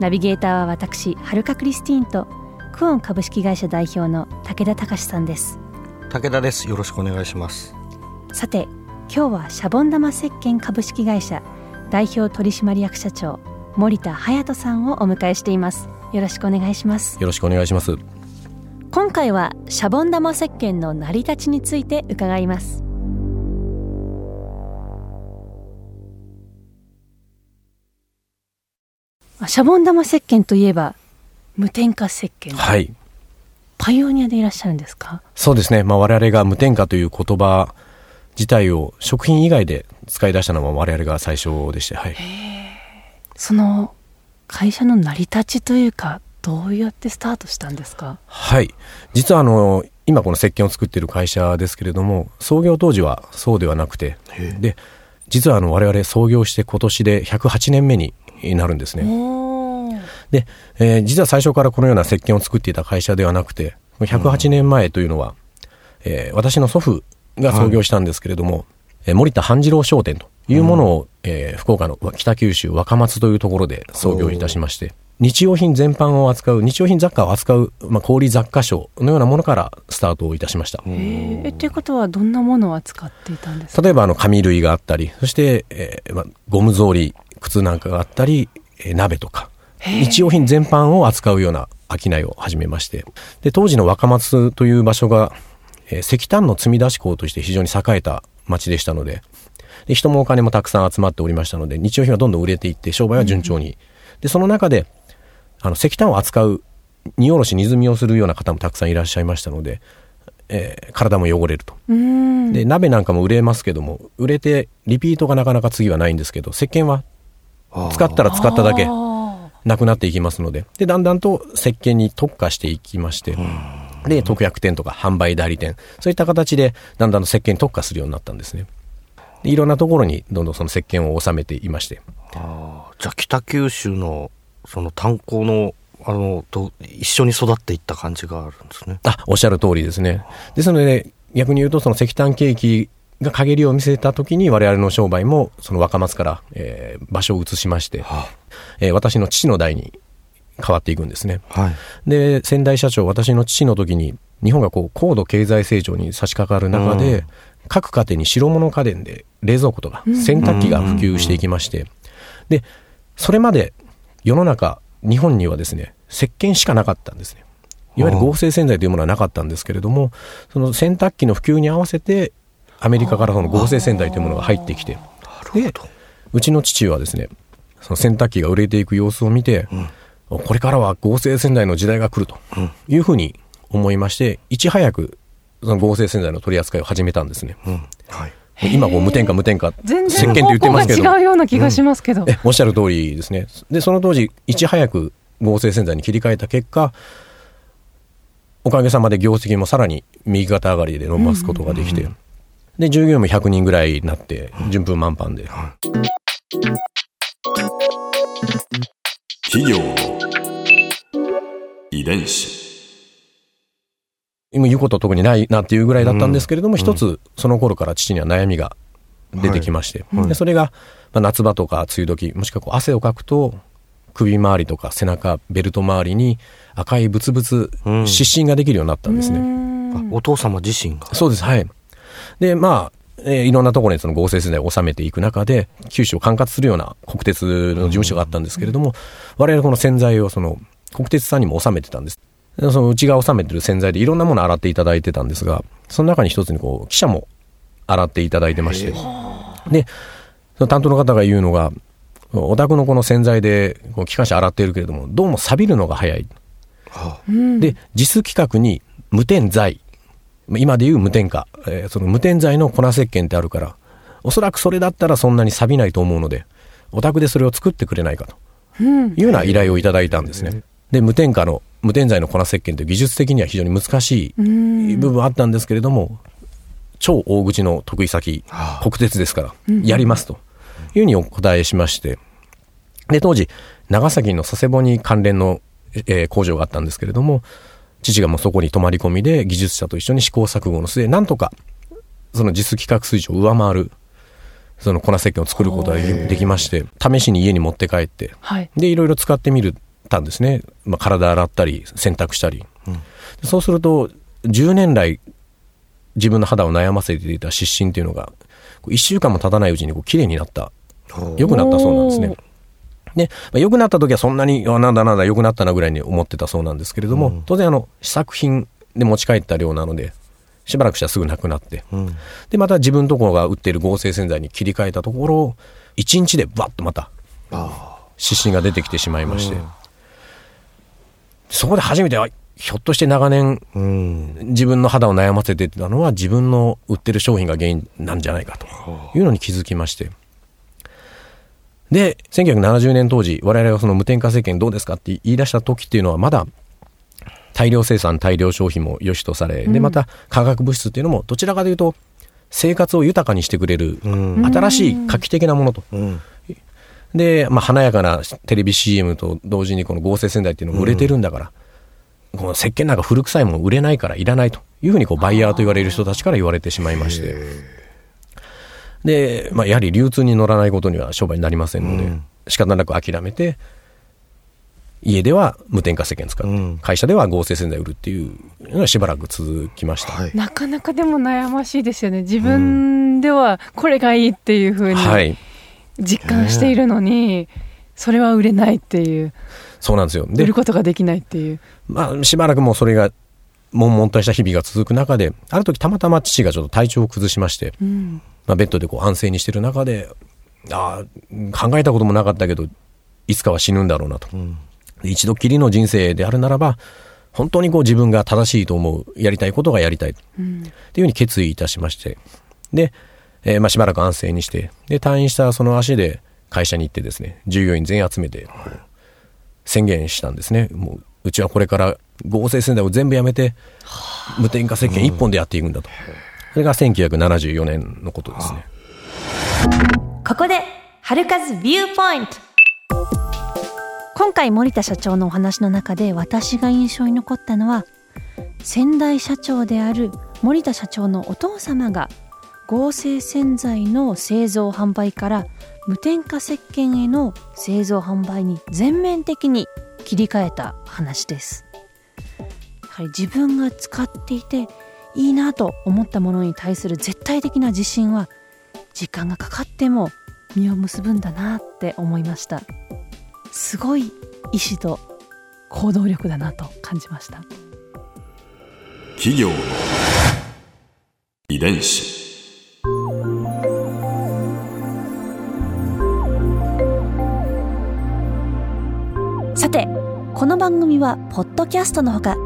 ナビゲーターは私はるかクリスティーンとクオン株式会社代表の武田隆さんです。武田です。よろしくお願いします。さて今日はシャボン玉石鹸株式会社代表取締役社長森田隼人さんをお迎えしています。よろしくお願いします。よろしくお願いします。今回はシャボン玉石鹸の成り立ちについて伺いますシャボン玉石鹸といえば無添加石鹸。はい。パイオニアでいらっしゃるんですか？そうですね、まあ、我々が無添加という言葉自体を食品以外で使い出したのは我々が最初でして、はい、その会社の成り立ちというかどうやってスタートしたんですか？はい。実はあの今この石鹸を作っている会社ですけれども創業当時はそうではなくて。で実はあの我々創業して今年で108年目になるんですねで、えー、実は最初からこのような石鹸を作っていた会社ではなくて108年前というのは、えー、私の祖父が創業したんですけれども、はい、森田半次郎商店というものを、うん、えー、福岡の北九州若松というところで創業いたしまして、日用品全般を扱う、日用品雑貨を扱う、まあ、小売雑貨商のようなものからスタートをいたしました。えということは、どんなものを扱っていたんですか？例えば、あの、紙類があったり、そして、えーまあ、ゴム草履、靴なんかがあったり、えー、鍋とか、日用品全般を扱うような商いを始めまして、で、当時の若松という場所が、えー、石炭の積み出し港として非常に栄えた町でしたので、で人もお金もたくさん集まっておりましたので、日用品はどんどん売れていって、商売は順調に。うん、で、その中で、あの、石炭を扱う、荷下ろし、荷積みをするような方もたくさんいらっしゃいましたので、えー、体も汚れると。で、鍋なんかも売れますけども、売れて、リピートがなかなか次はないんですけど、石鹸は、使ったら使っただけ、なくなっていきますので、で、だんだんと石鹸に特化していきまして、で、特約店とか販売代理店、そういった形で、だんだんと石鹸に特化するようになったんですね。いろんなところにどんどんその石鹸を収めていまして。あじゃあ北九州のその炭鉱のあのと一緒に育っていった感じがあるんですね。あおっしゃる通りですね。ですので、ね、逆に言うとその石炭景気が陰りを見せた時に我々の商売もその若松から、えー、場所を移しまして、はあ、えー、私の父の代に変わっていくんですね。はい、で先代社長私の父の時に日本がこう高度経済成長に差し掛かる中で、うん、各家庭に白物家電で冷蔵庫とか洗濯機が普及していきまして、でそれまで世の中日本にはですね石鹸しかなかったんですね。いわゆる合成洗剤というものはなかったんですけれどもその洗濯機の普及に合わせてアメリカからその合成洗剤というものが入ってきてでうちの父はですねその洗濯機が売れていく様子を見て、うん、これからは合成洗剤の時代が来るというふうに思いましていち早くその合成洗剤の取り扱いを始めたんですね。うん。はい。今こう無添加無添加全然って言ってますけど。違うような気がしますけど、うん、おっしゃる通りですね。でその当時いち早く合成洗剤に切り替えた結果おかげさまで業績もさらに右肩上がりで伸ばすことができて、で従業員も100人ぐらいになって順風満帆で、企業の遺伝子。今言うこと特にないなっていうぐらいだったんですけれども、一、うん、つその頃から父には悩みが出てきまして、はい、でそれが、まあ、夏場とか梅雨時もしくはこう汗をかくと首周りとか背中ベルト周りに赤いブツブツ湿疹ができるようになったんですね、お父様自身が。そうです。はいでまあえー、いろんなところにその合成世代を収めていく中で九州を管轄するような国鉄の事務所があったんですけれども、我々この洗剤をその国鉄さんにも収めてたんです。そのうちが収めてる洗剤でいろんなもの洗っていただいてたんですが、その中に一つにこう、記者も洗っていただいてまして、で、その担当の方が言うのが、お宅のこの洗剤でこう機関車洗っているけれども、どうも錆びるのが早い。はあ、で、実規格に無添剤、今でいう無添加、えー、その無添剤の粉石鹸ってあるから、おそらくそれだったらそんなに錆びないと思うので、お宅でそれを作ってくれないかと。うん。いうような依頼をいただいたんですね。で、無添加の、無添剤の粉石鹸という技術的には非常に難しい部分はあったんですけれども、超大口の得意先、国鉄ですから、やりますと。いうふうにお答えしまして、で、当時、長崎の佐世保に関連の、えー工場があったんですけれども、父がもうそこに泊まり込みで技術者と一緒に試行錯誤の末、なんとか、その実規格水準を上回る、その粉石鹸を作ることができまして、試しに家に持って帰って、はいで、いろいろ使ってみるたんですね。まあ、体洗ったり、洗濯したり。でそうすると、10年来、自分の肌を悩ませていた湿疹っていうのが、こう1週間も経たないうちにこう綺麗になった。良くなったそうなんですね。で、まあ、良くなった時はそんなに、あなんだなんだ良くなったなぐらいに思ってたそうなんですけれども、当然あの、試作品で持ち帰った量なので、しばらくしたらすぐなくなって、で、また自分のところが売っている合成洗剤に切り替えたところ、1日でバッとまた、湿疹が出てきてしまいまして、そこで初めて、あひょっとして長年うん。自分の肌を悩ませてたのは自分の売ってる商品が原因なんじゃないかというのに気づきまして。で、1970年当時、我々がその無添加石鹸どうですかって言い出した時っていうのはまだ大量生産、大量消費も良しとされ、で、また化学物質っていうのもどちらかというと生活を豊かにしてくれる新しい画期的なものと。うん。で、まあ、華やかなテレビ CM と同時にこの合成洗剤っていうのも売れてるんだから、この石鹸なんか古臭いもの売れないからいらないというふうにこうバイヤーと言われる人たちから言われてしまいまして。で、まあ、やはり流通に乗らないことには商売になりませんので、仕方なく諦めて、家では無添加石鹸使う、うん会社では合成洗剤売るっていうのがしばらく続きました。はい。なかなかでも悩ましいですよね自分ではこれがいいっていうふうにはい。実感しているのに、それは売れないっていうそうなんですよ。売でる、ことができないっていうまあ、しばらくもうそれが、悶々とした日々が続く中で、ある時たまたま父がちょっと体調を崩しまして、うんまあ、ベッドでこう安静にしてる中で、ああ、考えたこともなかったけど、いつかは死ぬんだろうなと。で一度きりの人生であるならば、本当にこう自分が正しいと思う、やりたいことがやりたい。っていうふうに決意いたしまして。で、えーまあしばらく安静にして、で、退院したその足で会社に行ってですね、従業員全員集めて、宣言したんですね。もう、うちはこれから合成洗剤を全部やめて、無添加石鹸一本でやっていくんだと。それが1974年のことですね。ここで春風ビューポイント今回森田社長のお話の中で私が印象に残ったのは先代社長である森田社長のお父様が合成洗剤の製造販売から無添加石鹸への製造販売に全面的に切り替えた話ですやはり自分が使っていていいなと思ったものに対する絶対的な自信は時間がかかっても実を結ぶんだなって思いました。すごい意志と行動力だなと感じました。企業の遺伝子。さてこの番組はポッドキャストのほか